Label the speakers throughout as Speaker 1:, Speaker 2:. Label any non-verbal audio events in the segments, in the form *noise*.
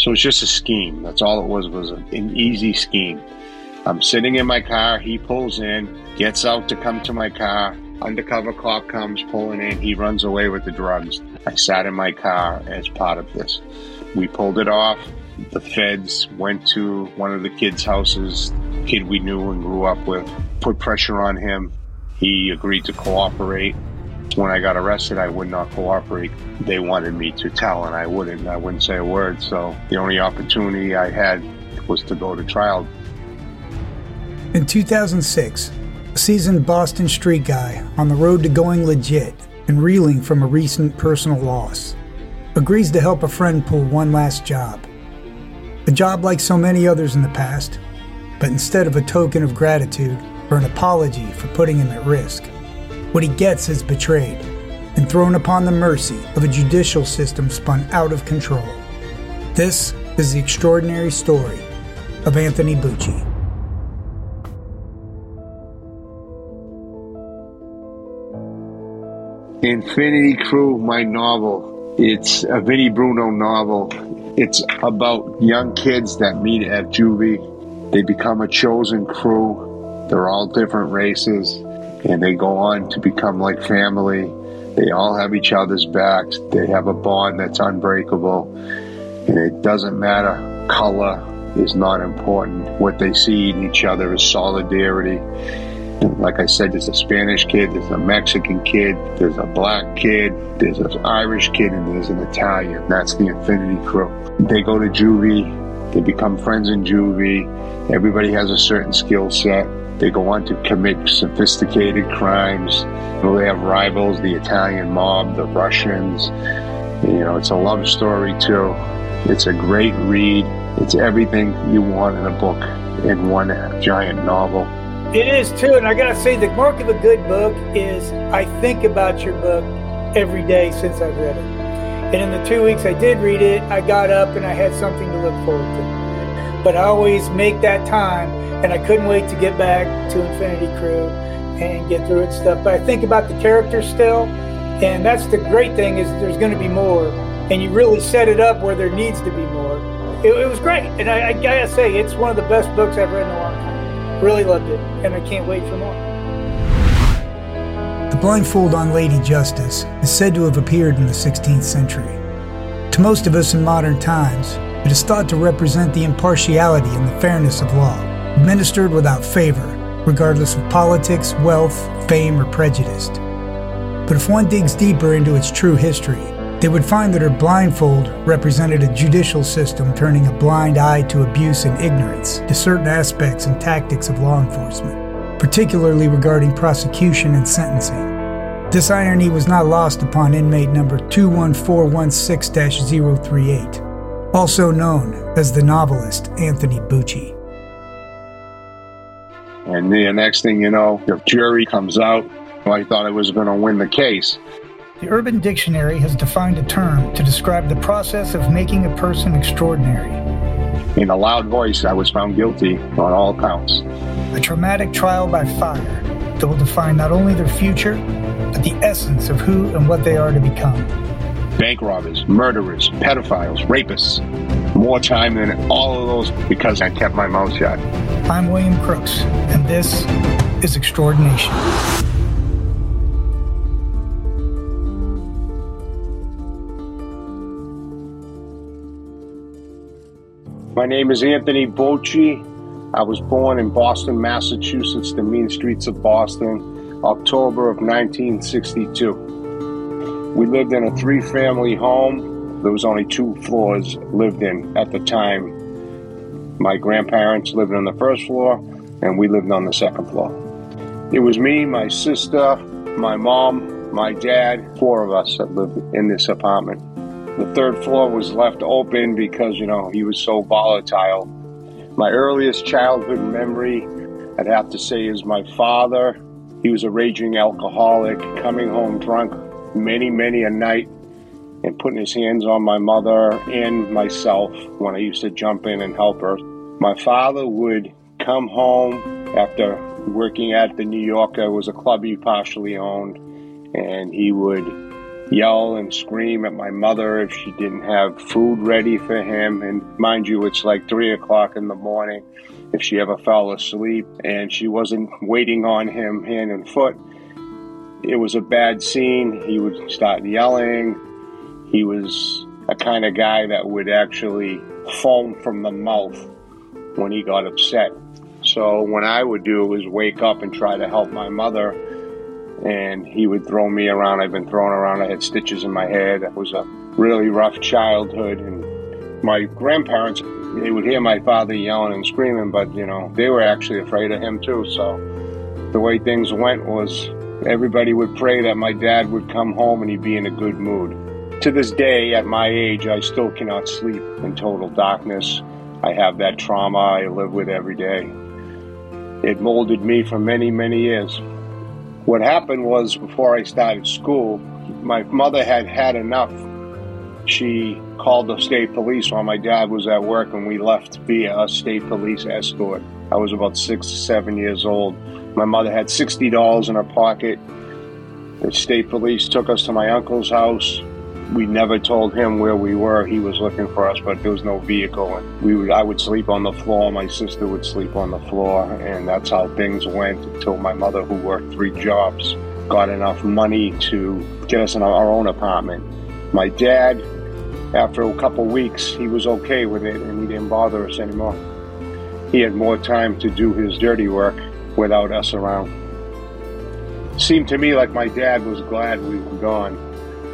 Speaker 1: So it's just a scheme. That's all it was, was an easy scheme. I'm sitting in my car. He pulls in, gets out to come to my car. Undercover cop comes pulling in. He runs away with the drugs. I sat in my car as part of this. We pulled it off. The feds went to one of the kids' houses, kid we knew and grew up with, put pressure on him. He agreed to cooperate. When I got arrested, I would not cooperate. They wanted me to tell, and I wouldn't. I wouldn't say a word. So the only opportunity I had was to go to trial.
Speaker 2: In 2006, a seasoned Boston street guy on the road to going legit and reeling from a recent personal loss agrees to help a friend pull one last job. A job like so many others in the past, but instead of a token of gratitude or an apology for putting him at risk, what he gets is betrayed and thrown upon the mercy of a judicial system spun out of control. This is the extraordinary story of Anthony Bucci.
Speaker 1: Infinity Crew, my novel. It's a Vinnie Bruno novel. It's about young kids that meet at juvie. They become a chosen crew. They're all different races and they go on to become like family. They all have each other's backs. They have a bond that's unbreakable. And it doesn't matter. Color is not important. What they see in each other is solidarity. Like I said, there's a Spanish kid, there's a Mexican kid, there's a black kid, there's an Irish kid, and there's an Italian. That's the Infinity Crew. They go to juvie, they become friends in juvie. Everybody has a certain skill set. They go on to commit sophisticated crimes. They have rivals, the Italian mob, the Russians. You know, it's a love story too. It's a great read. It's everything you want in a book in one giant novel.
Speaker 2: It is too, and I gotta say, the mark of a good book is I think about your book every day since I've read it. And in the two weeks I did read it, I got up and I had something to look forward to. But I always make that time and I couldn't wait to get back to Infinity Crew and get through it stuff. But I think about the characters still, and that's the great thing is there's going to be more, and you really set it up where there needs to be more. It, it was great, and I, I, gotta say it's one of the best books I've read in a long time. Really loved it, and I can't wait for more. The blindfold on Lady Justice is said to have appeared in the 16th century. To most of us in modern times, it is thought to represent the impartiality and the fairness of law administered without favor, regardless of politics, wealth, fame, or prejudice. But if one digs deeper into its true history, they would find that her blindfold represented a judicial system turning a blind eye to abuse and ignorance to certain aspects and tactics of law enforcement, particularly regarding prosecution and sentencing. This irony was not lost upon inmate number 21416 038, also known as the novelist Anthony Bucci.
Speaker 1: And the next thing you know, the jury comes out. I thought I was going to win the case.
Speaker 2: The Urban Dictionary has defined a term to describe the process of making a person extraordinary.
Speaker 1: In a loud voice, I was found guilty on all counts.
Speaker 2: A traumatic trial by fire that will define not only their future, but the essence of who and what they are to become.
Speaker 1: Bank robbers, murderers, pedophiles, rapists. More time than all of those because I kept my mouth shut.
Speaker 2: I'm William Crooks, and this is Xtraordination.
Speaker 1: My name is Anthony Bucci. I was born in Boston, Massachusetts, the mean streets of Boston, October of 1962. We lived in a three family home. There was only two floors lived in at the time my grandparents lived on the first floor, and we lived on the second floor. It was me, my sister, my mom, my dad, four of us that lived in this apartment. The third floor was left open because, you know, he was so volatile. My earliest childhood memory, I'd have to say, is my father. He was a raging alcoholic, coming home drunk many, many a night and putting his hands on my mother and myself when I used to jump in and help her. My father would come home after working at the New Yorker, it was a club he partially owned, and he would yell and scream at my mother if she didn't have food ready for him. And mind you, it's like three o'clock in the morning. If she ever fell asleep and she wasn't waiting on him hand and foot, it was a bad scene. He would start yelling. He was a kind of guy that would actually foam from the mouth when he got upset. So what I would do was wake up and try to help my mother, and he would throw me around. I've been thrown around. I had stitches in my head. It was a really rough childhood, and my grandparents they would hear my father yelling and screaming, but you know they were actually afraid of him too. So the way things went was everybody would pray that my dad would come home and he'd be in a good mood. To this day, at my age, I still cannot sleep in total darkness. I have that trauma I live with every day. It molded me for many, many years. What happened was before I started school, my mother had had enough. She called the state police while my dad was at work, and we left via a state police escort. I was about six, seven years old. My mother had $60 in her pocket. The state police took us to my uncle's house we never told him where we were. He was looking for us, but there was no vehicle. And we would, I would sleep on the floor. My sister would sleep on the floor, and that's how things went until my mother, who worked three jobs, got enough money to get us in our own apartment. My dad, after a couple weeks, he was okay with it, and he didn't bother us anymore. He had more time to do his dirty work without us around. Seemed to me like my dad was glad we were gone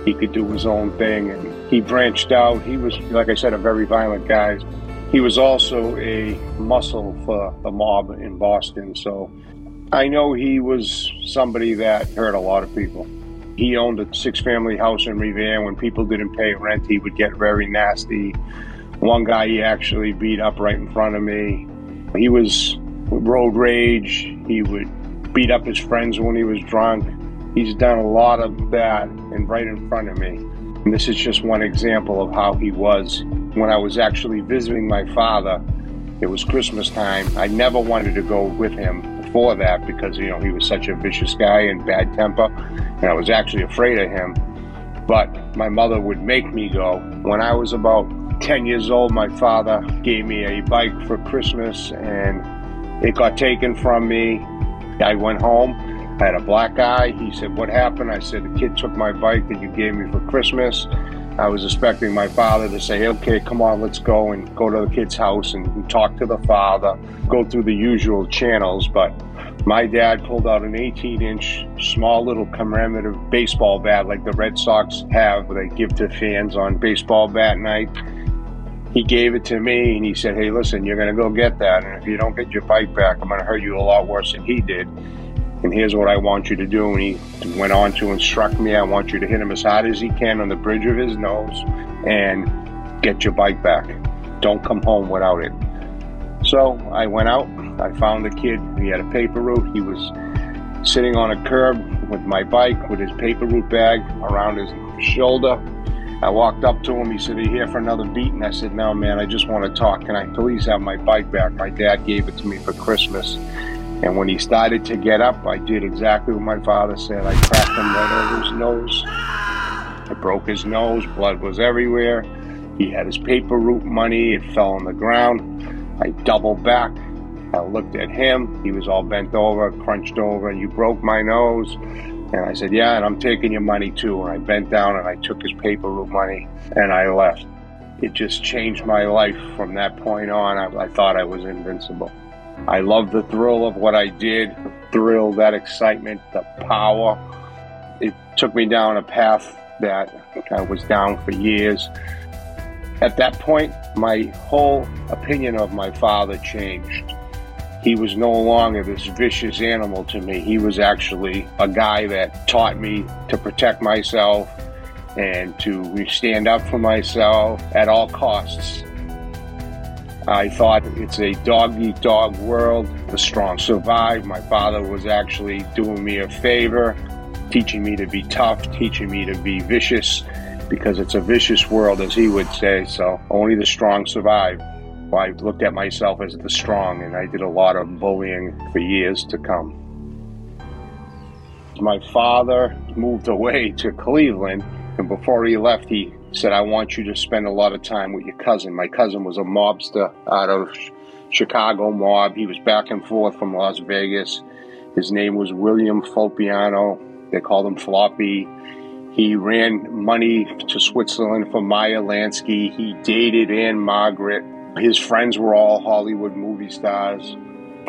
Speaker 1: he could do his own thing. And he branched out. He was, like I said, a very violent guy. He was also a muscle for the mob in Boston. So I know he was somebody that hurt a lot of people. He owned a six family house in Revere. When people didn't pay rent, he would get very nasty. One guy he actually beat up right in front of me. He was road rage. He would beat up his friends when he was drunk. He's done a lot of that and right in front of me. And this is just one example of how he was. When I was actually visiting my father, it was Christmas time. I never wanted to go with him before that because, you know, he was such a vicious guy and bad temper. And I was actually afraid of him. But my mother would make me go. When I was about 10 years old, my father gave me a bike for Christmas and it got taken from me. I went home I had a black eye. He said, What happened? I said, The kid took my bike that you gave me for Christmas. I was expecting my father to say, Okay, come on, let's go and go to the kid's house and talk to the father, go through the usual channels. But my dad pulled out an 18 inch, small little commemorative baseball bat like the Red Sox have, they give to fans on baseball bat night. He gave it to me and he said, Hey, listen, you're going to go get that. And if you don't get your bike back, I'm going to hurt you a lot worse than he did and here's what I want you to do. And he went on to instruct me I want you to hit him as hard as he can on the bridge of his nose and get your bike back. Don't come home without it. So I went out, I found the kid. He had a paper route. He was sitting on a curb with my bike with his paper route bag around his shoulder. I walked up to him. He said, Are you here for another beat? And I said, No, man, I just want to talk. Can I please have my bike back? My dad gave it to me for Christmas. And when he started to get up, I did exactly what my father said. I cracked him right over his nose. I broke his nose. Blood was everywhere. He had his paper route money. It fell on the ground. I doubled back. I looked at him. He was all bent over, crunched over. And you broke my nose. And I said, Yeah, and I'm taking your money too. And I bent down and I took his paper route money and I left. It just changed my life from that point on. I, I thought I was invincible. I love the thrill of what I did, the thrill, that excitement, the power. It took me down a path that I was down for years. At that point, my whole opinion of my father changed. He was no longer this vicious animal to me. He was actually a guy that taught me to protect myself and to stand up for myself at all costs. I thought it's a dog eat dog world. The strong survive. My father was actually doing me a favor, teaching me to be tough, teaching me to be vicious, because it's a vicious world, as he would say. So only the strong survive. I looked at myself as the strong, and I did a lot of bullying for years to come. My father moved away to Cleveland And before he left, he said, I want you to spend a lot of time with your cousin. My cousin was a mobster out of Chicago mob. He was back and forth from Las Vegas. His name was William Fopiano. They called him Floppy. He ran money to Switzerland for Meyer Lansky. He dated Ann-Margret. His friends were all Hollywood movie stars.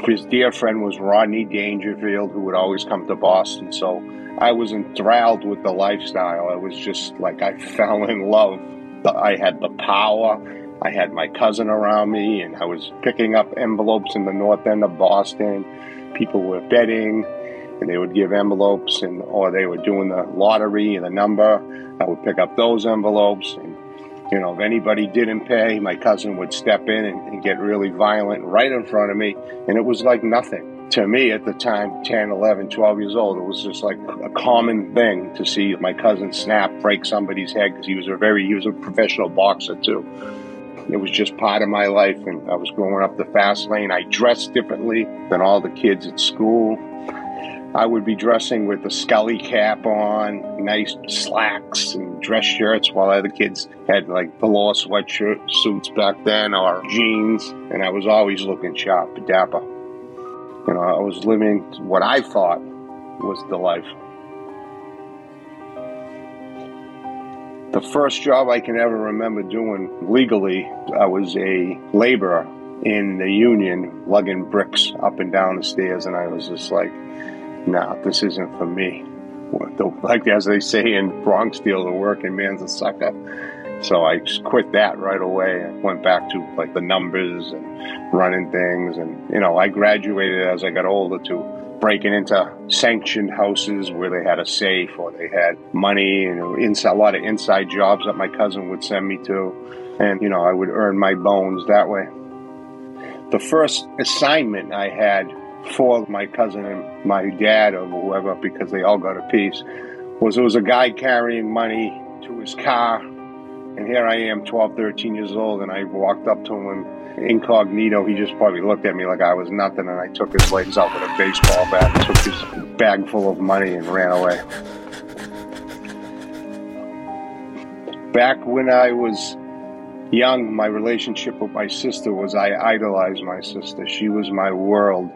Speaker 1: His dear friend was Rodney Dangerfield, who would always come to Boston. So I was enthralled with the lifestyle. I was just like, I *laughs* fell in love. I had the power. I had my cousin around me, and I was picking up envelopes in the north end of Boston. People were betting and they would give envelopes and or they were doing the lottery and the number. I would pick up those envelopes and you know, if anybody didn't pay, my cousin would step in and, and, get really violent right in front of me. And it was like nothing. To me at the time, 10, 11, 12 years old, it was just like a common thing to see my cousin snap, break somebody's head because he was a very, he was a professional boxer too. It was just part of my life. And I was growing up the fast lane. I dressed differently than all the kids at school. I would be dressing with a scully cap on, nice slacks and dress shirts, while other kids had like velour sweatshirt suits back then or jeans, and I was always looking sharp, dapper. You know, I was living what I thought was the life. The first job I can ever remember doing legally, I was a laborer in the union, lugging bricks up and down the stairs, and I was just like, no, this isn't for me. Like as they say in Bronx Tale, the working man's a sucker. So I just quit that right away and went back to like the numbers and running things. And, you know, I graduated as I got older to breaking into sanctioned houses where they had a safe or they had money, know, inside, a lot of inside jobs that my cousin would send me to. And, you know, I would earn my bones that way. The first assignment I had for my cousin and my dad or whoever because they all got a piece was there was a guy carrying money to his car and here I am 12 13 years old and I walked up to him incognito he just probably looked at me like I was nothing and I took his legs out with a baseball bat took his bag full of money and ran away. Back when I was young my relationship with my sister was I idolized my sister. She was my world.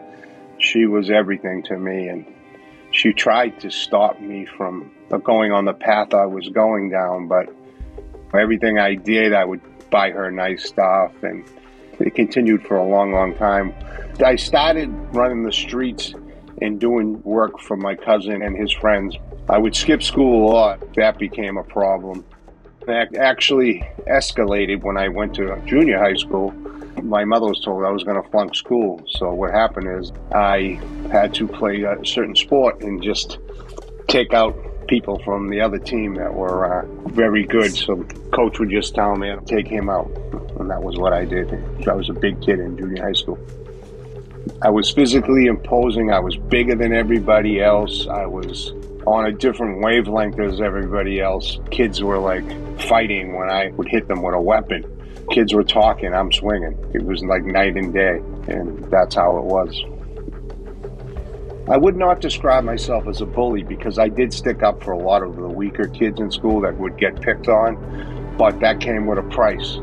Speaker 1: She was everything to me and she tried to stop me from going on the path I was going down, but everything I did, I would buy her nice stuff and it continued for a long, long time. I started running the streets and doing work for my cousin and his friends. I would skip school a lot. That became a problem. That actually escalated when I went to junior high school my mother was told I was going to flunk school. So what happened is I had to play a certain sport and just take out people from the other team that were uh, very good. So coach would just tell me to take him out, and that was what I did. I was a big kid in junior high school. I was physically imposing. I was bigger than everybody else. I was on a different wavelength as everybody else. Kids were like fighting when I would hit them with a weapon kids were talking, I'm swinging. It was like night and day, and that's how it was. I would not describe myself as a bully because I did stick up for a lot of the weaker kids in school that would get picked on, but that came with a price.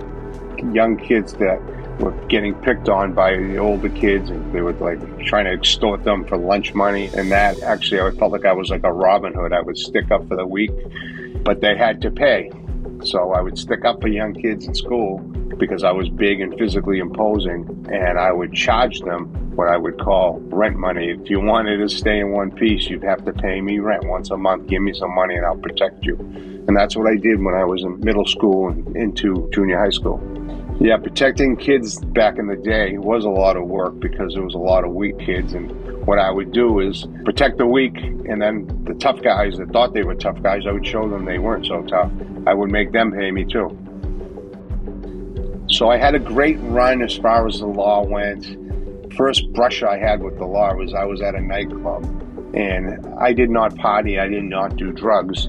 Speaker 1: Young kids that were getting picked on by the older kids and they were like trying to extort them for lunch money and that actually I felt like I was like a Robin Hood. I would stick up for the weak, but they had to pay. So I would stick up for young kids in school because I was big and physically imposing, and I would charge them what I would call rent money. If you wanted to stay in one piece, you'd have to pay me rent once a month. Give me some money and I'll protect you. And that's what I did when I was in middle school and into junior high school. Yeah, protecting kids back in the day was a lot of work because there was a lot of weak kids. And what I would do is protect the weak, and then the tough guys that thought they were tough guys, I would show them they weren't so tough. I would make them pay me too. So I had a great run as far as the law went. First brush I had with the law was I was at a nightclub and I did not party, I did not do drugs.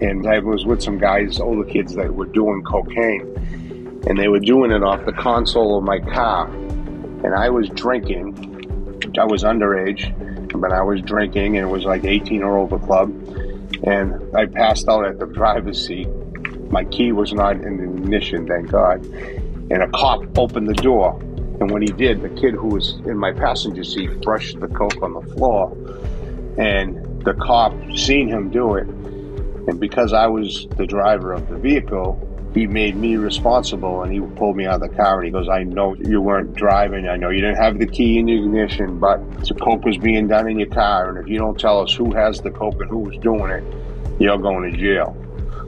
Speaker 1: And I was with some guys, older kids that were doing cocaine and they were doing it off the console of my car. And I was drinking. I was underage, but I was drinking, and it was like 18 or over club. and I passed out at the driver's seat. My key was not in the ignition, thank God. And a cop opened the door. And when he did, the kid who was in my passenger seat brushed the coke on the floor. And the cop seen him do it. And because I was the driver of the vehicle, he made me responsible and he pulled me out of the car and he goes, I know you weren't driving. I know you didn't have the key in the ignition, but the coke was being done in your car. And if you don't tell us who has the coke and who was doing it, you're going to jail.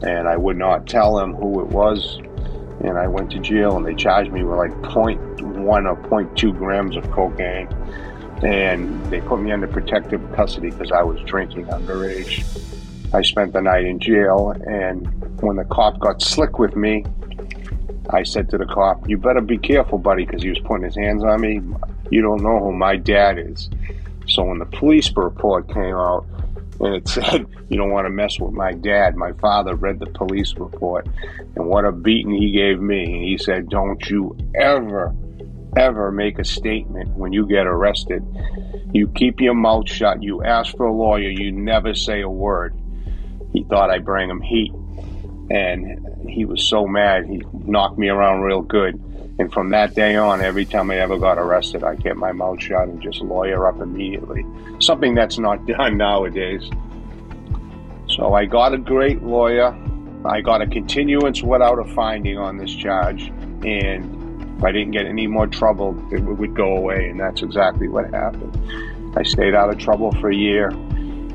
Speaker 1: And I would not tell him who it was. And I went to jail and they charged me with like 0.1 or 0.2 grams of cocaine. And they put me under protective custody because I was drinking underage. I spent the night in jail, and when the cop got slick with me, I said to the cop, You better be careful, buddy, because he was putting his hands on me. You don't know who my dad is. So when the police report came out and it *laughs* said, You don't want to mess with my dad, my father read the police report, and what a beating he gave me. And he said, Don't you ever, ever make a statement when you get arrested. You keep your mouth shut, you ask for a lawyer, you never say a word he thought I'd bring him heat. And he was so mad, he knocked me around real good. And from that day on, every time I ever got arrested, I kept my mouth shut and just lawyer up immediately. Something that's not *laughs* done nowadays. So I got a great lawyer. I got a continuance without a finding on this charge. And if I didn't get any more trouble, it would go away. And that's exactly what happened. I stayed out of trouble for a year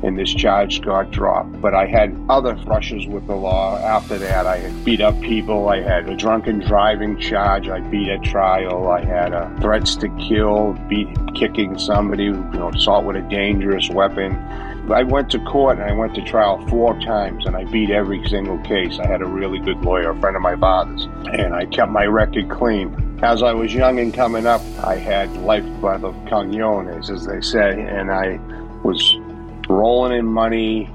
Speaker 1: and this charge got dropped. But I had other brushes with the law after that. I had beat up people. I had a drunken driving charge. I beat at trial. I had a threats to kill, beat kicking somebody, you know, assault with a dangerous weapon. I went to court and I went to trial four times and I beat every single case. I had a really good lawyer, a friend of my father's, and I kept my record clean. As I was young and coming up, I had life by the as they say, and I was rolling in money,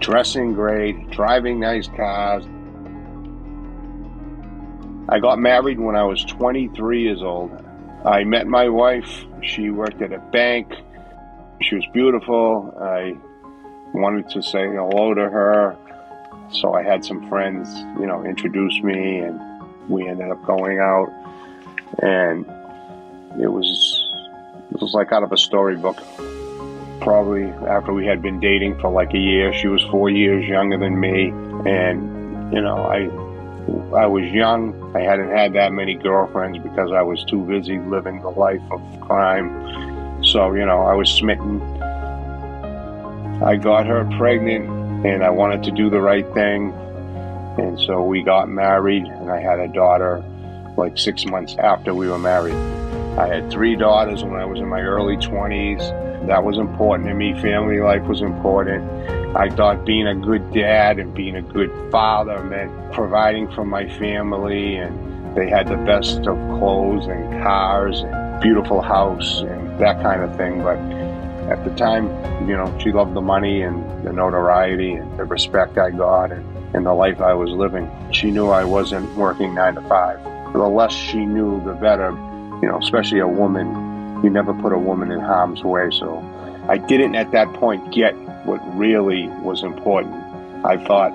Speaker 1: dressing great, driving nice cars. I got married when I was 23 years old. I met my wife. She worked at a bank. She was beautiful. I wanted to say hello to her. So I had some friends, you know, introduce me and we ended up going out and it was it was like out of a storybook probably after we had been dating for like a year. She was four years younger than me, and you know, I I was young. I hadn't had that many girlfriends because I was too busy living the life of crime. So you know, I was smitten. I got her pregnant, and I wanted to do the right thing, and so we got married, and I had a daughter like six months after we were married. I had three daughters when I was in my early 20s that was important to me. Family life was important. I thought being a good dad and being a good father meant providing for my family, and they had the best of clothes and cars and beautiful house and that kind of thing. But at the time, you know, she loved the money and the notoriety and the respect I got and, and the life I was living. She knew I wasn't working nine to five. The less she knew, the better. You know, especially a woman you never put a woman in harm's way. So I didn't at that point get what really was important. I thought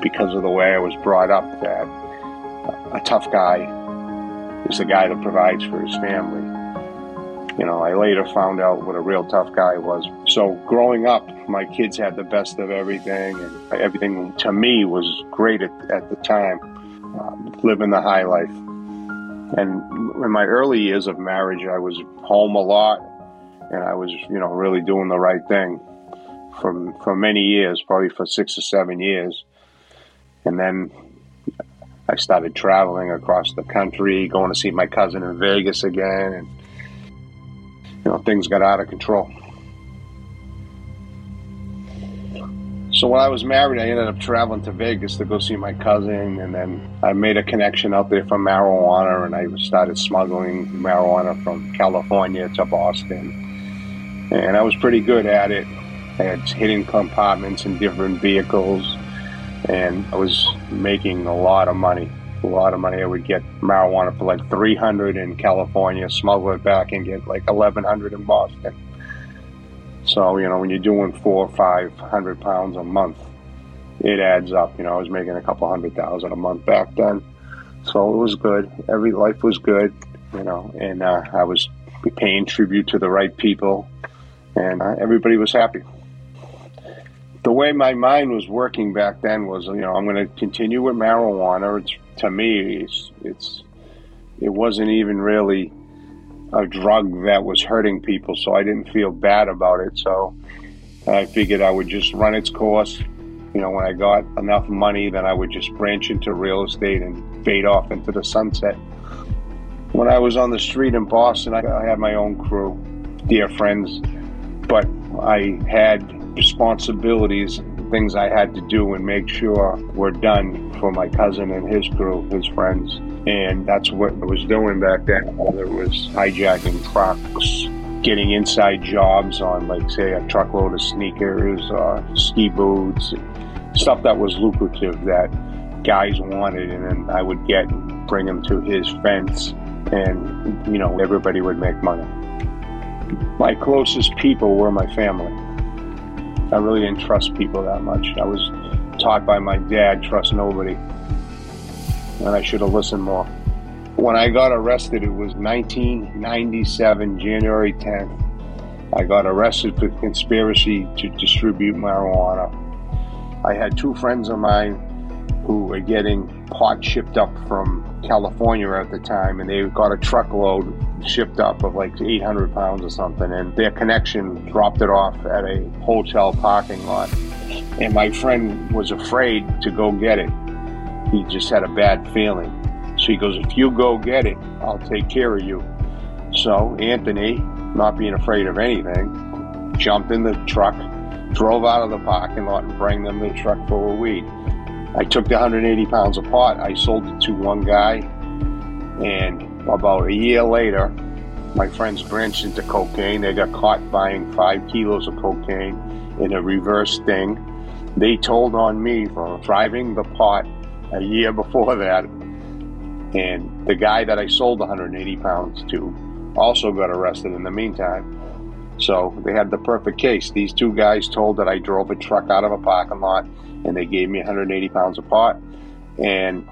Speaker 1: because of the way I was brought up that a tough guy is the guy that provides for his family. You know, I later found out what a real tough guy was. So growing up, my kids had the best of everything, and everything to me was great at, at the time. Uh, living the high life. And in my early years of marriage, I was home a lot, and I was, you know, really doing the right thing for for many years, probably for six or seven years. And then I started traveling across the country, going to see my cousin in Vegas again, and you know, things got out of control. So when I was married, I ended up traveling to Vegas to go see my cousin, and then I made a connection out there for marijuana, and I started smuggling marijuana from California to Boston, and I was pretty good at it. I had hidden compartments in different vehicles, and I was making a lot of money. A lot of money. I would get marijuana for like 300 in California, smuggle it back, and get like 1100 in Boston. So, you know, when you're doing four or five hundred pounds a month, it adds up. You know, I was making a couple hundred thousand a month back then, so it was good. Every life was good, you know, and uh, I was paying tribute to the right people, and uh, everybody was happy. The way my mind was working back then was, you know, I'm going to continue with marijuana. It's to me, it's, it's it wasn't even really a drug that was hurting people, so I didn't feel bad about it. So I figured I would just run its course. You know, when I got enough money, then I would just branch into real estate and fade off into the sunset. When I was on the street in Boston, I, had my own crew, dear friends, but I had responsibilities, things I had to do and make sure were done for my cousin and his crew, his friends. And that's what I was doing back then, whether it was hijacking trucks, getting inside jobs on, like, say, a truckload of sneakers or ski boots, stuff that was lucrative that guys wanted, and then I would get and bring them to his fence, and you know everybody would make money. My closest people were my family. I really didn't trust people that much. I was taught by my dad, trust nobody, and I should have listened more. When I got arrested, it was 1997, January 10th. I got arrested for conspiracy to distribute marijuana. I had two friends of mine who were getting pot shipped up from California at the time, and they got a truckload shipped up of like 800 pounds or something, and their connection dropped it off at a hotel parking lot. And my friend was afraid to go get it. He just had a bad feeling. So he goes, If you go get it, I'll take care of you. So Anthony, not being afraid of anything, jumped in the truck, drove out of the parking lot, and bring them the truck full of weed. I took the 180 pounds of pot. I sold it to one guy, and about a year later, my friends branched into cocaine. They got caught buying five kilos of cocaine in a reverse sting. They told on me for driving the pot a year before that, and the guy that I sold 180 pounds to also got arrested in the meantime. So they had the perfect case. These two guys told that I drove a truck out of a parking lot and they gave me 180 pounds of pot. And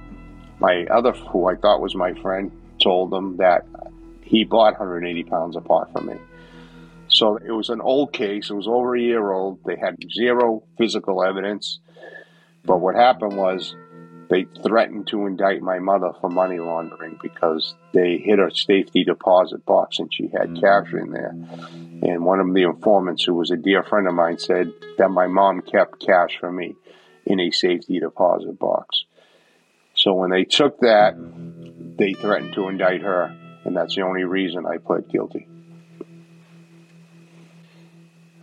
Speaker 1: my other, who I thought was my friend, told them that he bought 180 pounds of pot from me. So it was an old case. It was over a year old. They had zero physical evidence. But what happened was they threatened to indict my mother for money laundering because they hit her safety deposit box and she had mm. cash in there. And one of the informants, who was a dear friend of mine, said that my mom kept cash for me in a safety deposit box. So when they took that, they threatened to indict her, and that's the only reason I pled guilty.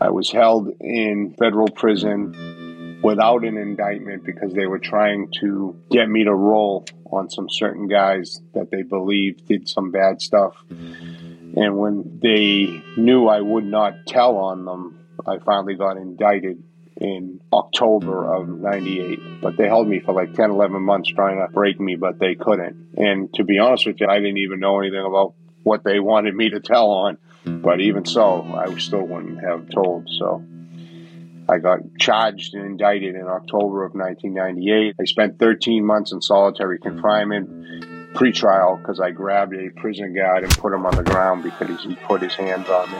Speaker 1: I was held in federal prison without an indictment because they were trying to get me to roll on some certain guys that they believed did some bad stuff. And when they knew I would not tell on them, I finally got indicted in October of 98. But they held me for like 10, 11 months trying to break me, but they couldn't. And to be honest with you, I didn't even know anything about what they wanted me to tell on. But even so, I still wouldn't have told. So I got charged and indicted in October of 1998. I spent 13 months in solitary confinement pre-trial because I grabbed a prison guard and put him on the ground because he put his hands on me.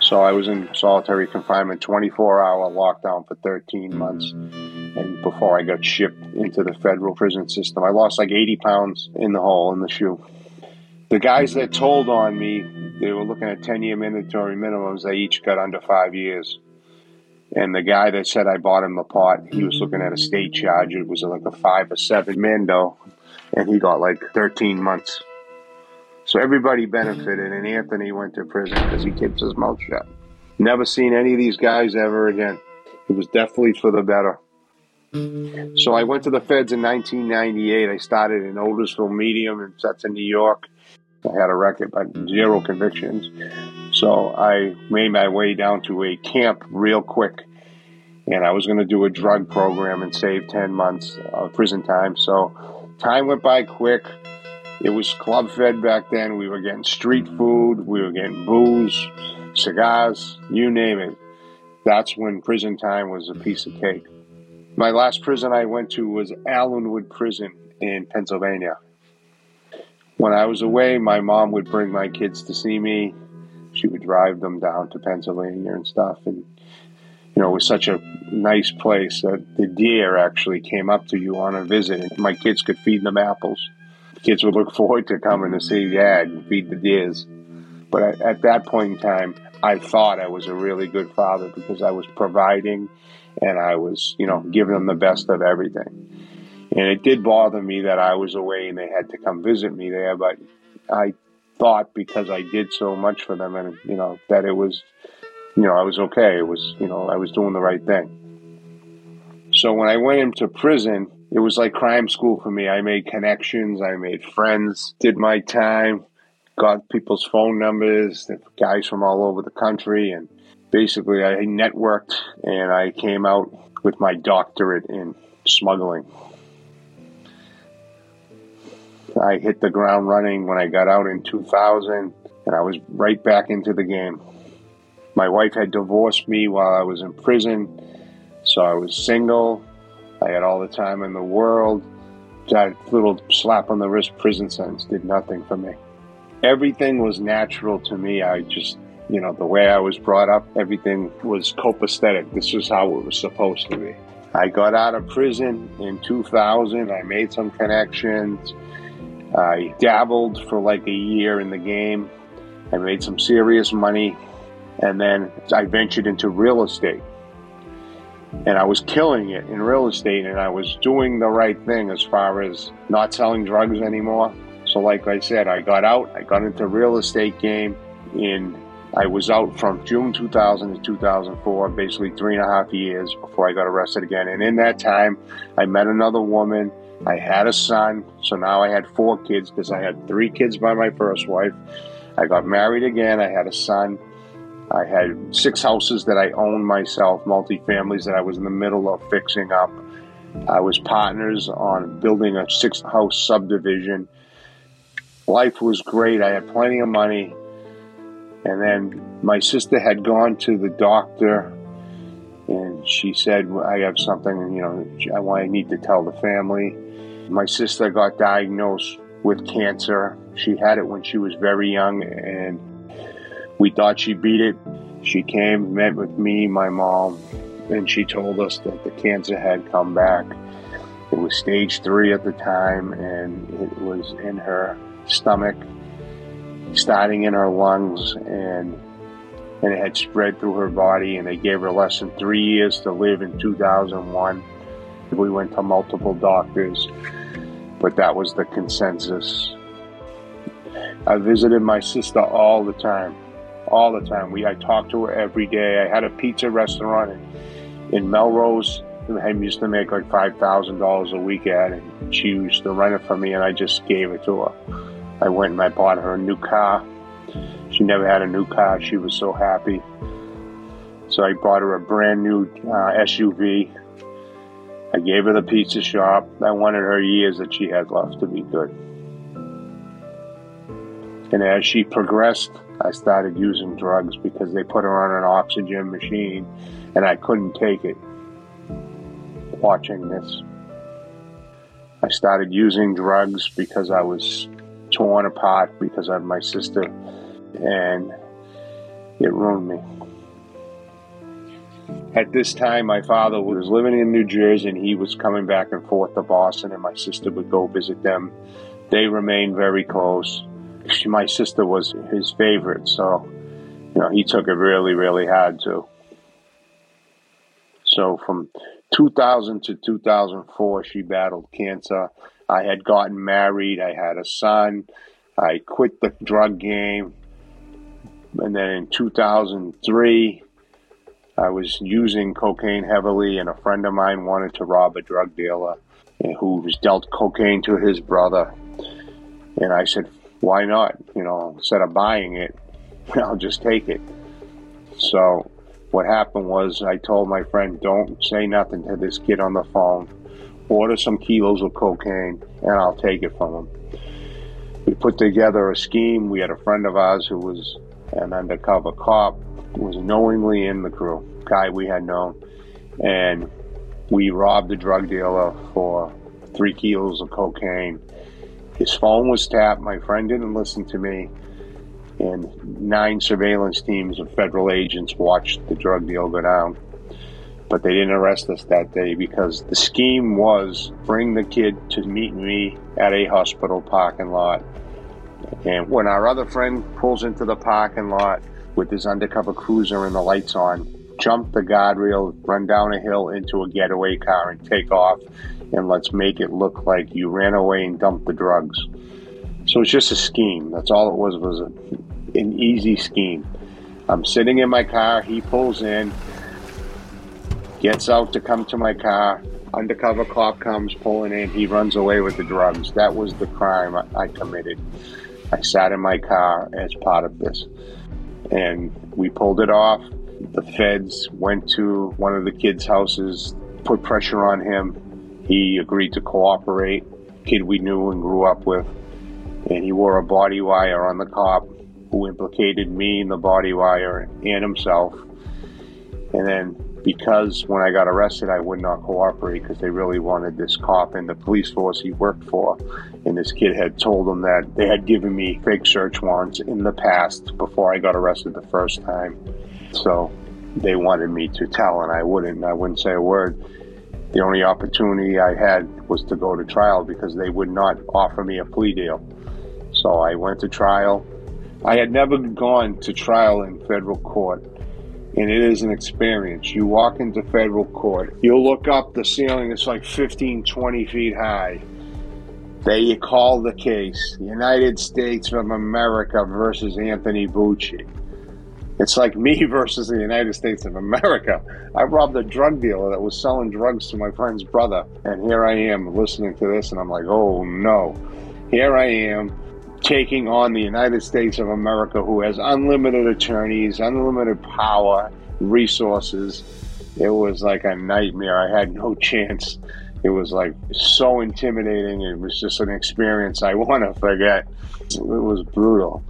Speaker 1: So I was in solitary confinement, 24 hour lockdown for 13 months. And before I got shipped into the federal prison system, I lost like 80 pounds in the hole in the SHU. The guys that told on me, they were looking at 10 year mandatory minimums. They each got under five years. And the guy that said I bought him the pot, he was looking at a state charge. It was like a five or seven mando, and he got like 13 months. So everybody benefited, and Anthony went to prison because he keeps his mouth shut. Never seen any of these guys ever again. It was definitely for the better. So I went to the feds in 1998. I started in Otisville Medium, and that's in New York. I had a record, but zero convictions. So I made my way down to a camp real quick. And I was going to do a drug program and save 10 months of prison time. So time went by quick. It was club fed back then. We were getting street food, we were getting booze, cigars, you name it. That's when prison time was a piece of cake. My last prison I went to was Allenwood Prison in Pennsylvania. When I was away, my mom would bring my kids to see me. She would drive them down to Pennsylvania and stuff. And, you know, it was such a nice place that the deer actually came up to you on a visit, and my kids could feed them apples. The kids would look *laughs* forward to coming to see dad and feed the deers. But at, at that point in time, I thought I was a really good father because I was providing and I was, you know, giving them the best of everything. And it did bother me that I was away and they had to come visit me there, but I thought because I did so much for them and, you know, that it was, you know, I was okay. It was, you know, I was doing the right thing. So when I went into prison, it was like crime school for me. I made connections, I made friends, did my time, got people's phone numbers, guys from all over the country, and basically I networked and I came out with my doctorate in smuggling. I hit the ground running when I got out in 2000, and I was right back into the game. My wife had divorced me while I was in prison, so I was single. I had all the time in the world. That little slap on the wrist prison sentence did nothing for me. Everything was natural to me. I just, you know, the way I was brought up, everything was copacetic. This was how it was supposed to be. I got out of prison in 2000. I made some connections. I dabbled for like a year in the game. I made some serious money. And then I ventured into real estate. And I was killing it in real estate and I was doing the right thing as far as not selling drugs anymore. So, like I said, I got out, I got into real estate game in I was out from June 2000 to 2004, basically three and a half years before I got arrested again. And in that time, I met another woman I had a son, so now I had four kids because I had three kids by my first wife. I got married again. I had a son. I had six houses that I owned myself, multi-families that I was in the middle of fixing up. I was partners on building a six house subdivision. Life was great. I had plenty of money. And then my sister had gone to the doctor and she said, I have something, you know, I, I need to tell the family. My sister got diagnosed with cancer. She had it when she was very young, and we thought she beat it. She came, met with me, my mom, and she told us that the cancer had come back. It was stage three at the time, and it was in her stomach, starting in her lungs, and and it had spread through her body. And they gave her less than three years to live in 2001. We went to multiple doctors, but that was the consensus. I visited my sister all the time, all the time. We I talked to her every day. I had a pizza restaurant in, in Melrose. I used to make like five thousand dollars a week at, and she used to rent it for me, and I just gave it to her. I went and I bought her a new car. She never had a new car. She was so happy. So I bought her a brand new uh, SUV I gave her the pizza shop. I wanted her years that she had left to be good. And as she progressed, I started using drugs because they put her on an oxygen machine and I couldn't take it watching this. I started using drugs because I was torn apart because of my sister and it ruined me. At this time, my father was living in New Jersey and he was coming back and forth to Boston, and my sister would go visit them. They remained very close. She, my sister was his favorite, so you know he took it really, really hard too. So from 2000 to 2004, she battled cancer. I had gotten married. I had a son. I quit the drug game. And then in 2003, I was using cocaine heavily, and a friend of mine wanted to rob a drug dealer who was dealt cocaine to his brother. And I said, why not? You know, instead of buying it, *laughs* I'll just take it. So what happened was I told my friend, don't say nothing to this kid on the phone. Order some kilos of cocaine, and I'll take it from him. We put together a scheme. We had a friend of ours who was an undercover cop was knowingly in the crew, guy we had known, and We robbed a drug dealer for three kilos of cocaine. His phone was tapped. My friend didn't listen to me. And nine surveillance teams of federal agents watched the drug deal go down. But they didn't arrest us that day because the scheme was bring the kid to meet me at a hospital parking lot. And when our other friend pulls into the parking lot with his undercover cruiser and the lights on, jump the guardrail, run down a hill into a getaway car, and take off. And let's make it look like you ran away and dumped the drugs. So it's just a scheme. That's all it was. Was a, an easy scheme. I'm sitting in my car. He pulls in, gets out to come to my car. Undercover cop comes pulling in. He runs away with the drugs. That was the crime I, I committed. I sat in my car as part of this, and we pulled it off the feds went to one of the kids' houses, put pressure on him. He agreed to cooperate. Kid we knew and grew up with, and he wore a body wire on the cop who implicated me in the body wire and himself. And then because when I got arrested, I would not cooperate because they really wanted this cop and the police force he worked for. And this kid had told them that they had given me fake search warrants in the past before I got arrested the first time. So they wanted me to tell, and I wouldn't. I wouldn't say a word. The only opportunity I had was to go to trial because they would not offer me a plea deal. So I went to trial. I had never gone to trial in federal court, and it is an experience. You walk into federal court, you'll look up the ceiling, it's like 15, 20 feet high. They call the case United States of America versus Anthony Bucci. It's like me *laughs* versus the United States of America. I robbed a drug dealer that was selling drugs to my friend's brother, and here I am listening to this, and I'm like, oh no. Here I am taking on the United States of America, who has unlimited attorneys, unlimited power, resources. It was like a nightmare. I had no *laughs* chance. It was like so intimidating. It was just an experience I want to forget. It was brutal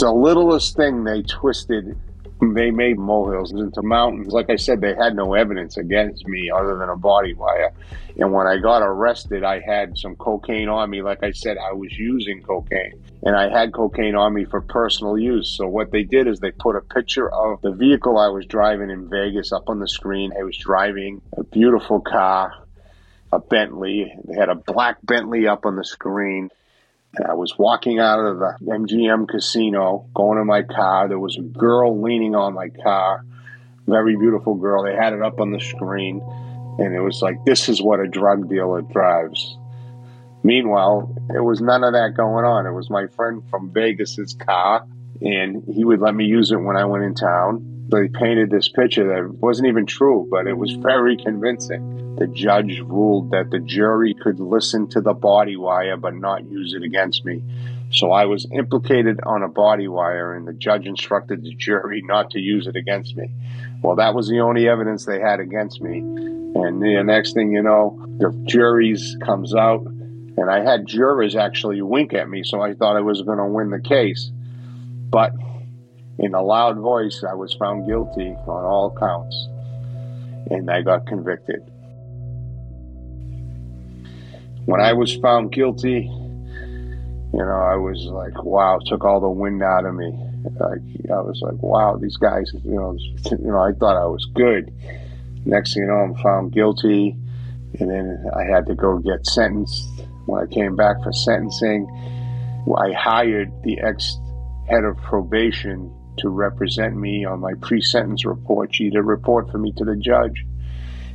Speaker 1: the littlest thing they twisted they made molehills into mountains. Like I said, they had no evidence against me other than a body wire. And when I got arrested, I had some cocaine on me. Like I said, I was using cocaine and I had cocaine on me for personal use. So what they did is they put a picture of the vehicle I was driving in Vegas up on the screen. I was driving a beautiful car, a Bentley. They had a black Bentley up on the screen I was walking out of the MGM casino, going to my car. There was a girl leaning on my car, very beautiful girl. They had it up on the screen, and it was like, this is what a drug dealer drives. Meanwhile, there was none of that going on. It was my friend from Vegas's car, and he would let me use it when I went in town they painted this picture that wasn't even true, but it was very convincing. The judge ruled that the jury could listen to the body wire but not use it against me. So I was implicated on a body wire, and the judge instructed the jury not to use it against me. Well, that was the only evidence they had against me. And the next thing you know, the juries comes out, and I had jurors actually wink at me, so I thought I was going to win the case. But in a loud voice, I was found guilty on all counts, and I got convicted. When I was found guilty, you know, I was like, wow, took all the wind out of me. Like, I was like, wow, these guys, you know, *laughs* you know, I thought I was good. Next thing you know, I'm found guilty, and then I had to go get sentenced. When I came back for sentencing, I hired the ex head of probation to represent me on my pre sentence report. She did report for me to the judge.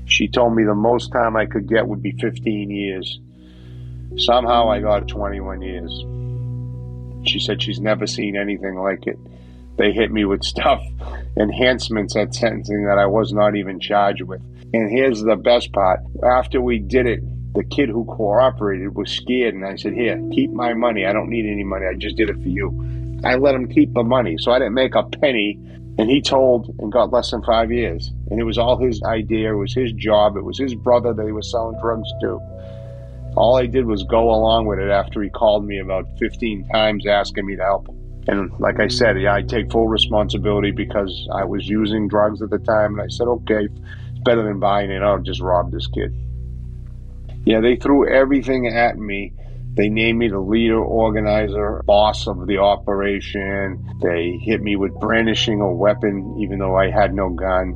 Speaker 1: She told me the most time I could get would be 15 years. Somehow I got 21 years. She said she's never seen anything like it. They hit me with *laughs* stuff, enhancements at sentencing that I was not even charged with. And here's the best part after we did it, the kid who cooperated was scared, and I said, Here, keep my money. I don't need any money. I just did it for you. I let him keep the money. So I didn't make a penny. And he told and got less than five years. And it was all his idea. It was his job. It was his brother that he was selling drugs to. All I did was go along with it after he called me about 15 times asking me to help him. And like I said, yeah, I take full responsibility because I was using drugs at the time. And I said, okay, it's better than buying it. I'll just rob this kid. Yeah, they threw everything at me. They named me the leader, organizer, boss of the operation. They hit me with brandishing a weapon, even though I had no gun.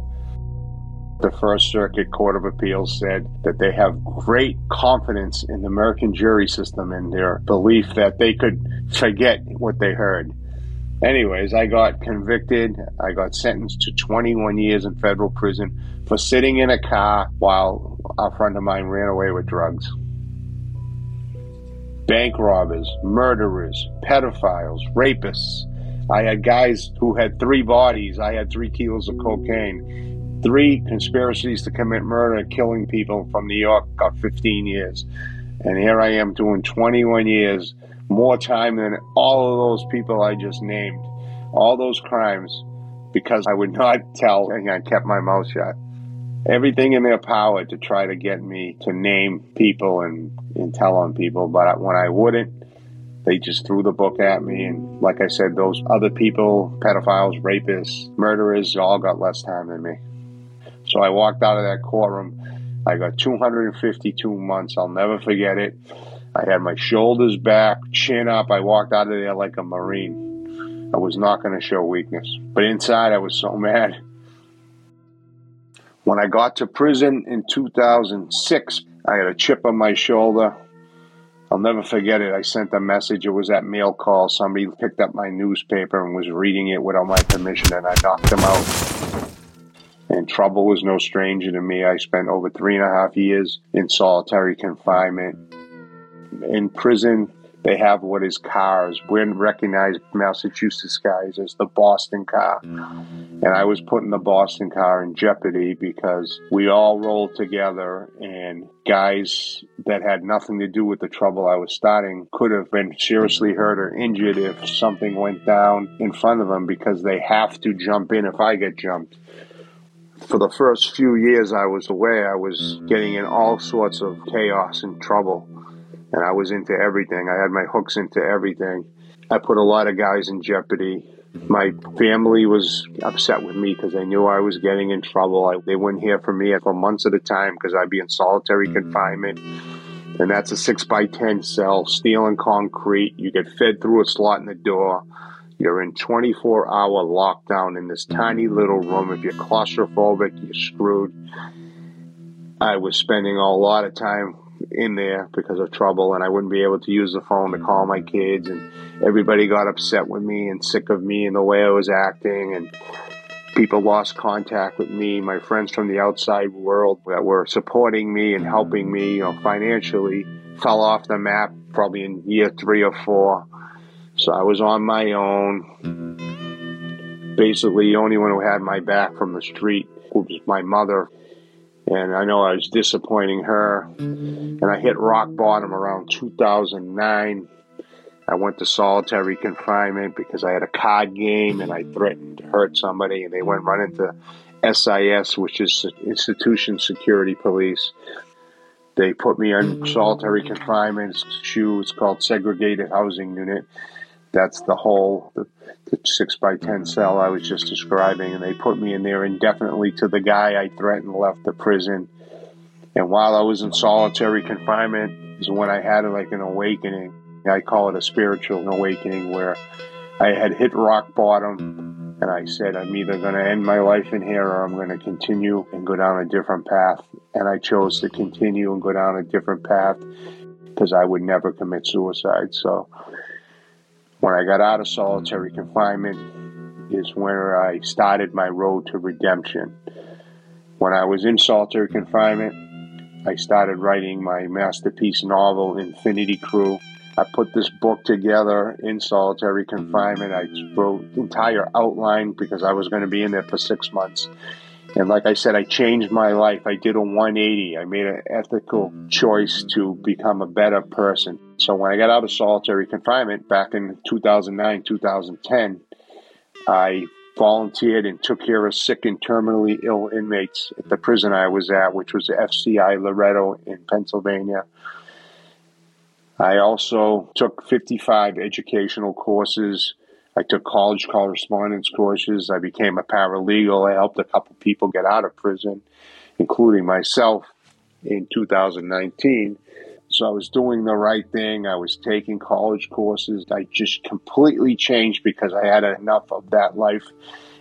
Speaker 1: The First Circuit Court of Appeals said that they have great confidence in the American jury system and their belief that they could forget what they heard. Anyways, I got convicted. I got sentenced to 21 years in federal prison for sitting in a car while a friend of mine ran away with drugs. Bank robbers, murderers, pedophiles, rapists. I had guys who had three bodies. I had three kilos of cocaine. Three conspiracies to commit murder, killing people from New York, got 15 years. And here I am doing 21 years more time than all of those people I just named, all those crimes, because I would not tell and I kept my mouth shut. Everything in their power to try to get me to name people and, and tell on people, but when I wouldn't, they just threw the book at me. And like I said, those other people, pedophiles, rapists, murderers, all got less time than me. So I walked out of that courtroom. I got 252 months. I'll never forget it. I had my shoulders back, chin up. I walked out of there like a Marine. I was not going to show weakness. But inside, I was so *laughs* mad. When I got to prison in 2006, I had a chip on my shoulder. I'll never forget it. I sent a message. It was that mail call. Somebody picked up my newspaper and was reading it without my permission, and I knocked them out. And trouble was no stranger to me. I spent over three and a half years in solitary confinement in prison, they have what is cars. We're recognized Massachusetts guys as the Boston car. Mm-hmm. And I was putting the Boston car in jeopardy because we all rolled together and guys that had nothing to do with the trouble I was starting could have been seriously hurt or injured if something went down in front of them because they have to jump in if I get jumped. For the first few years I was away, I was mm-hmm. getting in all sorts of chaos and trouble and I was into everything. I had my hooks into everything. I put a lot of guys in jeopardy. My family was upset with me because they knew I was getting in trouble. I, they wouldn't hear from me for months at a time because I'd be in solitary mm-hmm. confinement. And that's a six by 10 cell, steel and concrete. You get fed through a slot in the door. You're in 24 hour lockdown in this tiny mm-hmm. little room. If you're claustrophobic, you're screwed. I was spending a lot of time in there because of trouble, and I wouldn't be able to use the phone to call my mm-hmm. kids, and everybody got upset with me and sick of me and the way I was acting, and people lost contact with me. My friends from the outside world that were supporting me and helping me, you know, financially, fell off the map probably in year three or four. So I was on my own. Mm-hmm. Basically, the only one who had my back from the street was my mother and I know I was disappointing her. And I hit rock bottom around 2009. I went to solitary confinement because I had a card game and I threatened to hurt somebody, and they went running to SIS, which is Institution Security Police. They put me on solitary confinement. It's called segregated housing unit. That's the whole the, the six by ten mm-hmm. cell I was just describing, and they put me in there indefinitely to the guy I threatened left the prison. And while I was in solitary confinement is when I had like an awakening. I call it a spiritual awakening where I had hit rock bottom and I said, I'm either going to end my life in here or I'm going to continue and go down a different path. And I chose to continue and go down a different path because I would never commit suicide. So when I got out of solitary confinement is where I started my road to redemption. When I was in solitary confinement, I started writing my masterpiece novel, Infinity Crew. I put this book together in solitary confinement. I wrote the entire outline because I was going to be in there for six months. And like I said, I changed my life. I did a 180. I made an ethical choice to become a better person. So when I got out of solitary confinement back in 2009, 2010, I volunteered and took care of sick and terminally ill inmates at the prison I was at, which was FCI Loretto in Pennsylvania. I also took 55 educational courses I took college correspondence courses. I became a paralegal. I helped a couple people get out of prison. including myself in 2019. So I was doing the right thing. I was taking college courses. I just completely changed because I had enough of that life.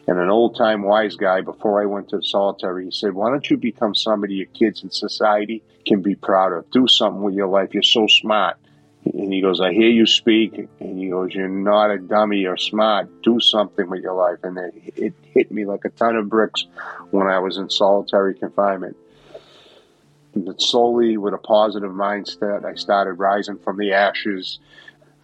Speaker 1: And an old time wise guy, before I went to solitary, he said, Why don't you become somebody your kids in society can be proud of? Do something with your life. You're so smart. And he goes, I hear you speak. And he goes, You're not a dummy. You're smart. Do something with your life. And it, it hit me like a ton of bricks when I was in solitary confinement. And slowly, with a positive mindset, I started rising from the ashes.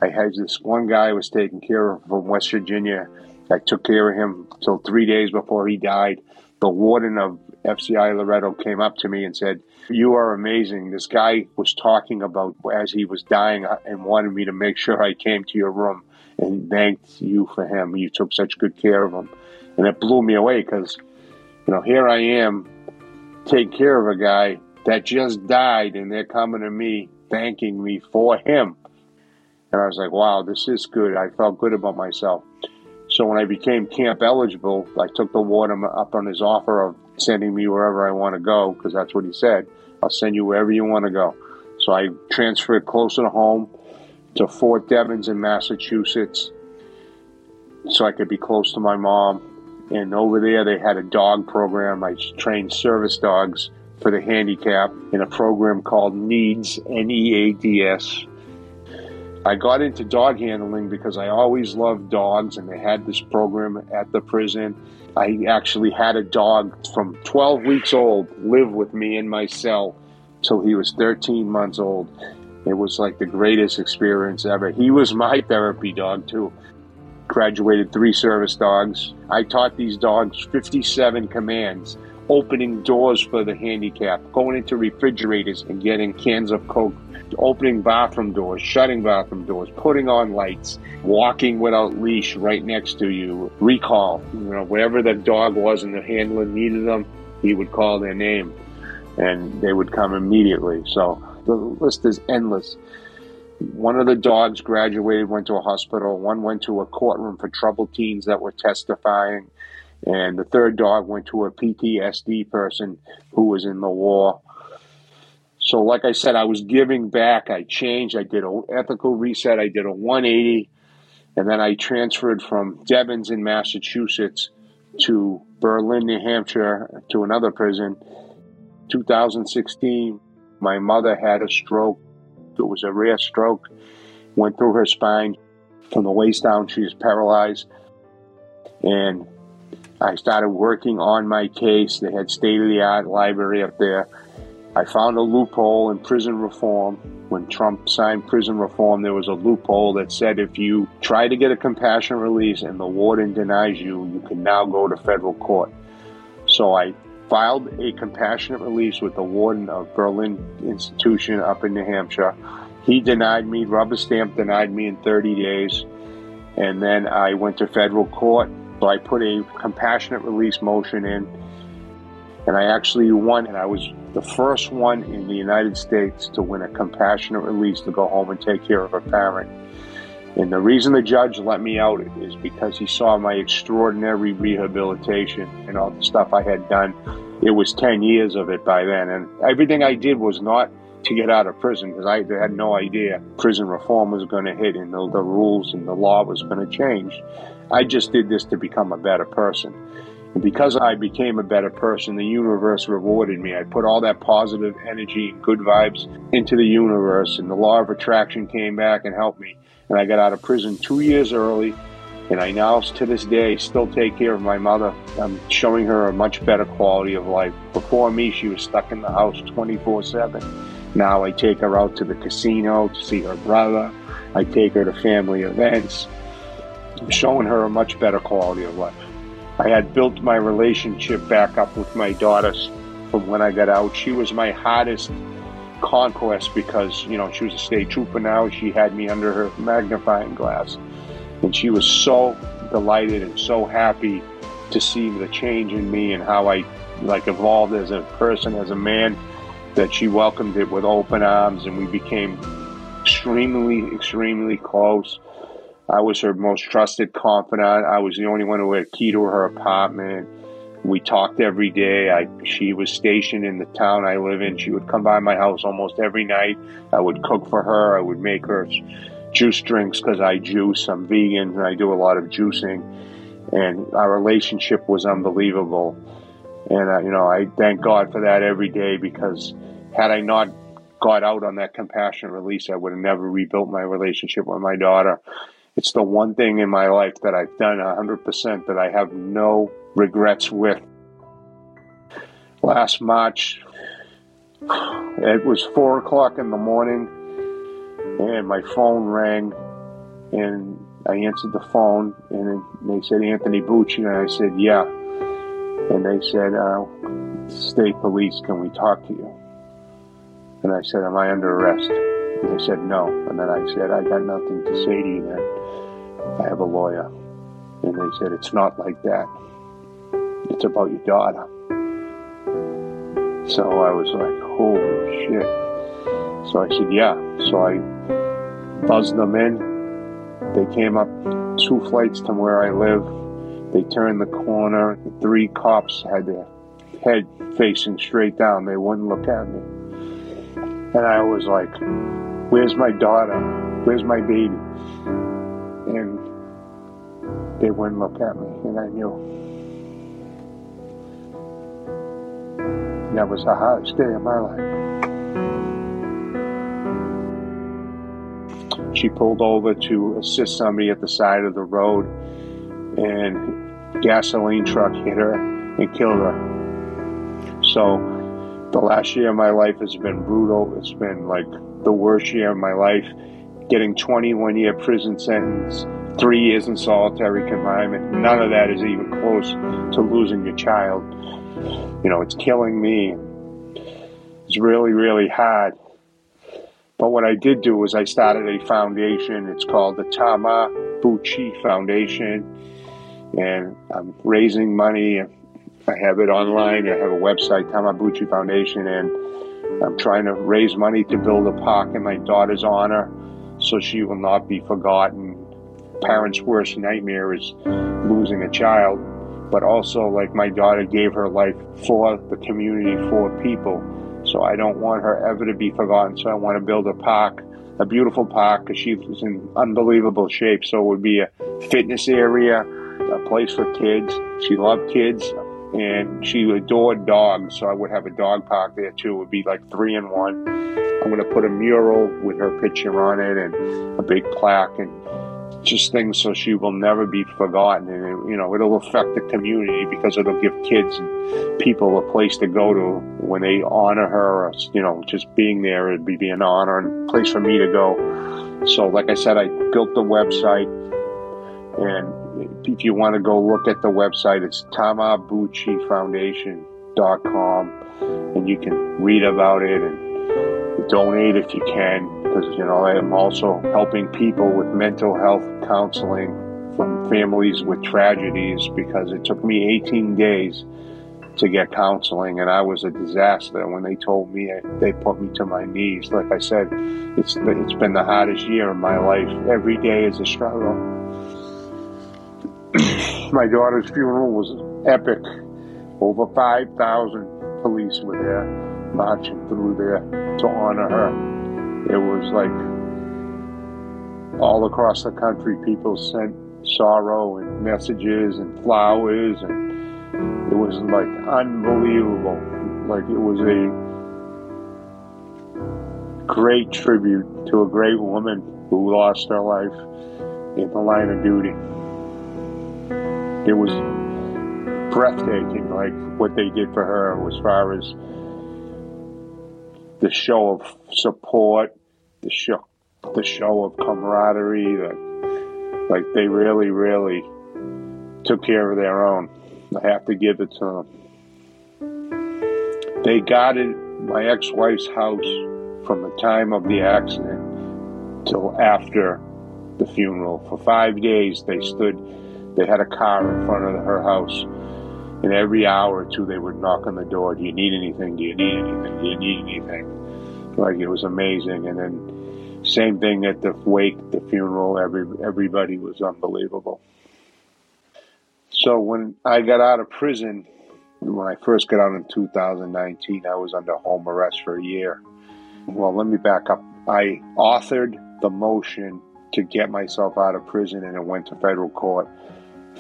Speaker 1: I had this one guy I was taking care of from West Virginia. I took care of him till three days before he died. The warden of FCI Loretto came up to me and said, You are amazing. This guy was talking about as he was dying and wanted me to make sure I came to your room and thanked you for him. You took such good care of him. And it blew me away because, you know, here I am taking care of a guy that just died and they're coming to me thanking me for him. And I was like, wow, this is good. I felt good about myself. So when I became camp eligible, I took the warden up on his offer of sending me wherever I want to go because that's what he said. I'll send you wherever you want to go. So I transferred closer to home to Fort Devens in Massachusetts so I could be close to my mom. And over there, they had a dog program. I trained service dogs for the handicap in a program called NEADS, N E A D S. I got into dog handling because I always loved dogs, and they had this program at the prison. I actually had a dog from 12 weeks old live with me in my cell till he was 13 months old. It was like the greatest experience ever. He was my therapy dog, too. Graduated three service dogs. I taught these dogs 57 commands opening doors for the handicap, going into refrigerators and getting cans of Coke, opening bathroom doors, shutting bathroom doors, putting on lights, walking without leash right next to you, recall, you know, wherever the dog was and the handler needed them, he would call their name and they would come immediately. So the list is endless. One of the dogs graduated, went to a hospital. One went to a courtroom for troubled teens that were testifying. And the third dog went to a PTSD person who was in the war. So, like I said, I was giving back. I changed. I did an ethical reset. I did a 180. And then I transferred from Devens in Massachusetts to Berlin, New Hampshire, to another prison. 2016, my mother had a stroke. It was a rare stroke. Went through her spine from the waist down. She was paralyzed. And I started working on my case. They had state of the art library up there. I found a loophole in prison reform. When Trump signed prison reform, there was a loophole that said if you try to get a compassionate release and the warden denies you, you can now go to federal court. So I filed a compassionate release with the warden of Berlin Institution up in New Hampshire. He denied me, rubber stamp denied me in 30 days. And then I went to federal court so I put a compassionate release motion in, and I actually won, and I was the first one in the United States to win a compassionate release to go home and take care of a parent. And the reason the judge let me out is because he saw my extraordinary rehabilitation and all the stuff I had done. It was 10 years of it by then. And everything I did was not to get out of prison because I had no idea prison reform was going to hit and the, the rules and the law was going to change. I just did this to become a better person. And because I became a better person, the universe rewarded me. I put all that positive energy and good vibes into the universe, and the law of attraction came back and helped me. And I got out of prison two years early, and I now, to this day, still take care of my mother. I'm showing her a much better quality of life. Before me, she was stuck in the house 24 7. Now I take her out to the casino to see her brother. I take her to family events I'm showing her a much better quality of life. I had built my relationship back up with my daughters from when I got out. She was my hardest conquest because, you know, she was a state trooper now. She had me under her magnifying glass. And she was so delighted and so happy to see the change in me and how I like evolved as a person, as a man, that she welcomed it with open arms and we became extremely, extremely close. I was her most trusted confidant. I was the only one who had a key to her apartment. we talked every day. I she was stationed in the town I live in. She would come by my house almost every night. I would cook for her. I would make her juice drinks because I juice. I'm vegan and I do a lot of juicing. And our relationship was unbelievable. And uh, you know, I thank God for that every day because had I not got out on that compassionate release, I would have never rebuilt my relationship with my daughter. It's the one thing in my life that I've done 100% that I have no regrets with. Last March, it was four o'clock in the morning, and my phone rang, and I answered the phone, and they said Anthony Bucci, and I said yeah, and they said uh, state police, can we talk to you? And I said, am I under arrest? And they said no, and then I said I got nothing to say to you then. I have a lawyer, and they said it's not like that. It's about your daughter. So I was like, holy shit. So I said, yeah. So I buzzed them in. They came up two flights from where I live. They turned the corner. The three cops had their head facing straight down. They wouldn't look at me. And I was like, where's my daughter? Where's my baby? And they wouldn't look at me. And I knew. That was the hardest day of my life. She pulled over to assist somebody at the side of the road, and gasoline truck hit her and killed her. So, the last year of my life has been brutal. It's been like the worst year of my life. Getting 21 year prison sentence, three years in solitary confinement. None of that is even close to losing your child. You know, it's killing me. It's really, really hard. But what I did do was I started a foundation. It's called the Tamar Bucci Foundation. And I'm raising money. I have it online. I have a website, Tamar Bucci Foundation, and I'm trying to raise money to build a park in my daughter's honor so she will not be forgotten. Parents' worst nightmare is losing a child but also like my daughter gave her life for the community, for people. So I don't want her ever to be forgotten. So I want to build a park, a beautiful park, because she was in unbelievable shape. So it would be a fitness area, a place for kids. She loved kids and she adored dogs. So I would have a dog park there too. It would be like three in one. I'm going to put a mural with her picture on it and a big plaque and just things so she will never be forgotten and it, you know it'll affect the community because it'll give kids and people a place to go to when they honor her or, you know just being there it'd be an honor and place for me to go so like i said i built the website and if you want to go look at the website it's tamabuchifoundation.com and you can read about it and donate if you can because you know I am also helping people with mental health counseling from families with tragedies because it took me 18 days to get counseling and I was a disaster. When they told me they put me to my knees. Like I said it's it's been the hardest year of my life. Every day is a struggle *clears throat* my daughter's funeral was epic over 5,000 police were there marching through there to honor her. It was like all across the country, people sent sorrow and messages and flowers, and it was like unbelievable. Like it was a great tribute to a great woman who lost her life in the line of duty. It was breathtaking, like what they did for her as far as the show of support, the show, the show of camaraderie. That like they really, really took care of their own. I have to give it to them. They guarded my ex-wife's house from the time of the accident till after the funeral. For five days, they stood. They had a car in front of her house and every hour or two, they would knock on the door. Do you need anything? Do you need anything? Do you need anything? Like it was amazing. And then same thing at the wake, the funeral. Every everybody was unbelievable. So when I got out of prison, when I first got out in 2019, I was under home arrest for a year. Well, let me back up. I authored the motion to get myself out of prison and it went to federal court.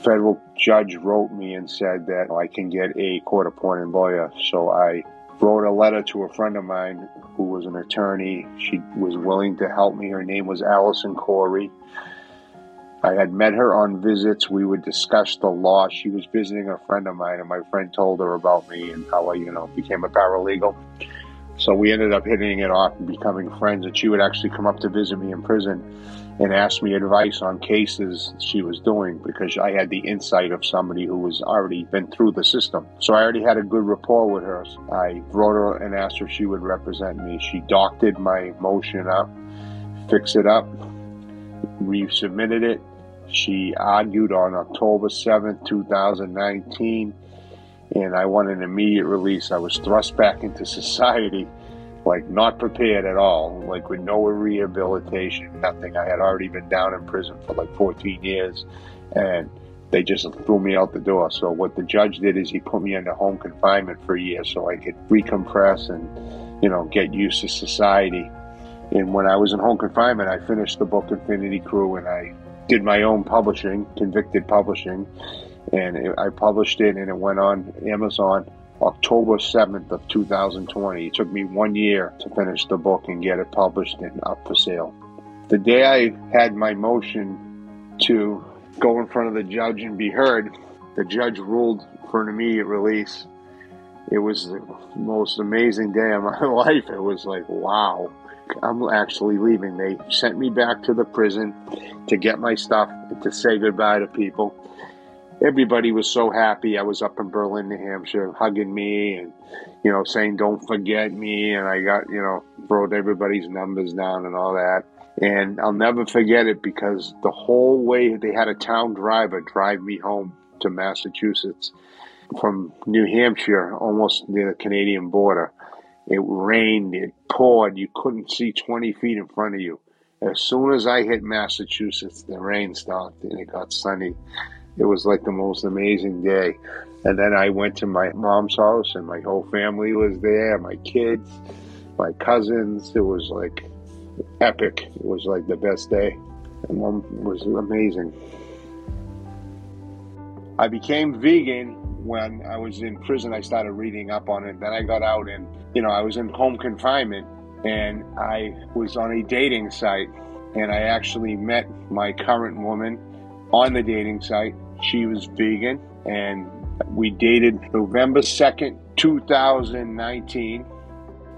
Speaker 1: Federal judge wrote me and said that I can get a court appointed lawyer. So I wrote a letter to a friend of mine who was an attorney. She was willing to help me. Her name was Allison Corey. I had met her on visits. We would discuss the law. She was visiting a friend of mine, and my friend told her about me and how I, you know, became a paralegal. So we ended up hitting it off and becoming friends. And she would actually come up to visit me in prison and asked me advice on cases she was doing because I had the insight of somebody who was already been through the system. So I already had a good rapport with her. I wrote her and asked her if she would represent me. She doctored my motion up, fixed it up, resubmitted it, she argued on October 7th, 2019, and I won an immediate release. I was thrust back into *laughs* society, like not prepared at all, like with no rehabilitation, nothing. I had already been down in prison for like 14 years, and they just threw me out the door. So what the judge did is he put me into home confinement for a year so I could recompress and, you know, get used to society. And when I was in home confinement, I finished the book Infinity Crew and I did my own publishing, Convicted Publishing, and I published it and it went on Amazon October 7th of 2020. It took me one year to finish the book and get it published and up for sale. The day I had my motion to go in front of the judge and be heard, the judge ruled for an immediate release. It was the most amazing day of my *laughs* life. It was like, wow. I'm actually leaving. They sent me back to the prison to get my stuff to say goodbye to people. Everybody was so happy. I was up in Berlin, New Hampshire, hugging me and, you know, saying, don't forget me. And I got, you know, wrote everybody's numbers down and all that. And I'll never forget it because the whole way they had a town driver drive me home to Massachusetts from New Hampshire, almost near the Canadian border. It rained, it poured, you couldn't see 20 feet in front of you. As soon as I hit Massachusetts, the rain stopped and it got sunny. It was like the most amazing day. And then I went to my mom's house and my whole family was there, my kids, my cousins. It was like epic. It was like the best day. And mom was amazing. I became vegan when I was in prison, I started reading up on it. Then I got out and, you know, I was in home confinement and I was on a dating site and I actually met my current woman on the dating site. She was vegan and we dated November 2nd, 2019.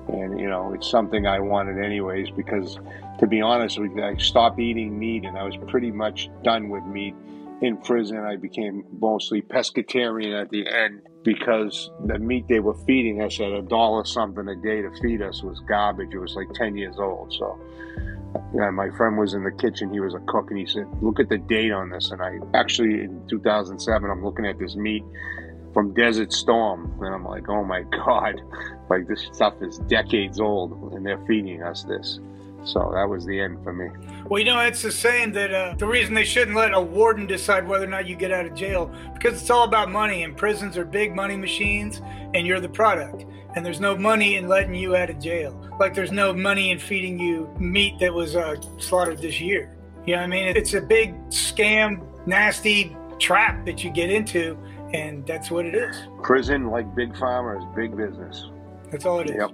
Speaker 1: And, you know, it's something I wanted anyways because, to be honest you, I stopped eating meat and I was pretty much done with meat in prison, I became mostly pescatarian at the end because the meat they were feeding us at a dollar something a day to feed us was garbage. It was like 10 years old. So, yeah, my friend was in the kitchen. He was a cook, and he said, "Look at the date on this." And I actually, in 2007, I'm looking at this meat from Desert Storm, and I'm like, "Oh my god!" *laughs* Like this stuff is decades old, and they're feeding us this. So that was the end for me.
Speaker 2: Well, you know, it's the saying that uh, the reason they shouldn't let a warden decide whether or not you get out of jail because it's all about money, and prisons are big money machines, and you're the product. And there's no money in letting you out of jail. Like there's no money in feeding you meat that was uh, slaughtered this year. You know what I mean? It's a big scam, nasty trap that you get into, and that's what it is.
Speaker 1: Prison, like big pharma, is big business.
Speaker 2: That's all it is.
Speaker 1: Yep.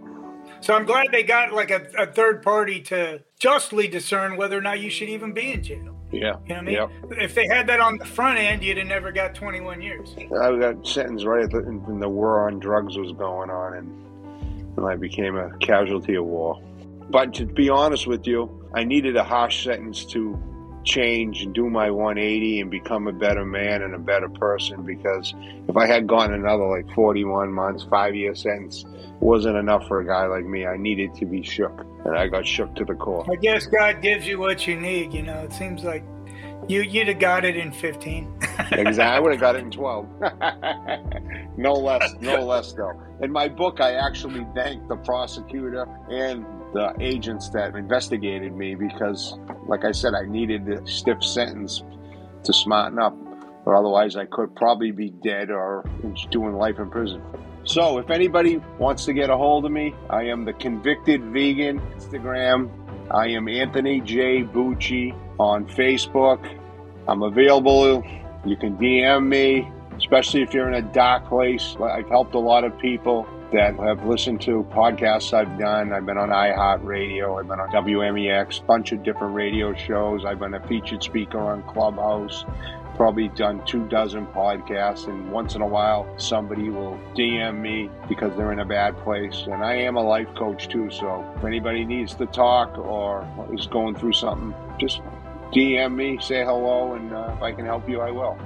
Speaker 2: So I'm glad they got like a, a, third party to justly discern whether or not you should even be in jail.
Speaker 1: Yeah.
Speaker 2: You know what I mean? Yep. If they had that on the front end, you'd have never got 21 years.
Speaker 1: I got sentenced right the, when the war on drugs was going on, and, and I became a casualty of war. But to be honest with you, I needed a harsh sentence to change and do my 180 and become a better man and a better person because if I had gone another like 41 months, five year sentence, wasn't enough for a guy like me. I needed to be shook, and I got shook to the core.
Speaker 2: I guess God gives you what you need. You know, it seems like you you'd have got it in 15. *laughs*
Speaker 1: exactly, I would have got it in 12. *laughs* no less, no less though. In my book, I actually thank the prosecutor and the agents that investigated me because, like I said, I needed a stiff sentence to smarten up. or otherwise I could probably be dead or doing life in prison. So, if anybody wants to get a hold of me, I am the Convicted Vegan Instagram. I am Anthony J. Bucci on Facebook. I'm available. You can DM me, especially if you're in a dark place. I've helped a lot of people that have listened to podcasts I've done. I've been on iHeartRadio, I've been on WMEX, bunch of different radio shows. I've been a featured speaker on Clubhouse probably done two dozen podcasts, and once in a while, somebody will DM me because they're in a bad place. And I am a life coach too, so if anybody needs to talk or is going through something, just DM me, say hello, and uh, if I can help you, I will.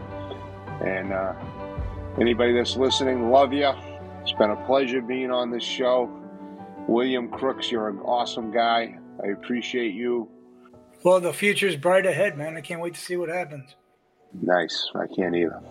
Speaker 1: And uh, anybody that's listening, love you. It's been a pleasure being on this show. William Crooks, you're an awesome guy. I appreciate you.
Speaker 2: Well, the future's bright ahead, man. I can't wait to see what happens.
Speaker 1: Nice. I can't either.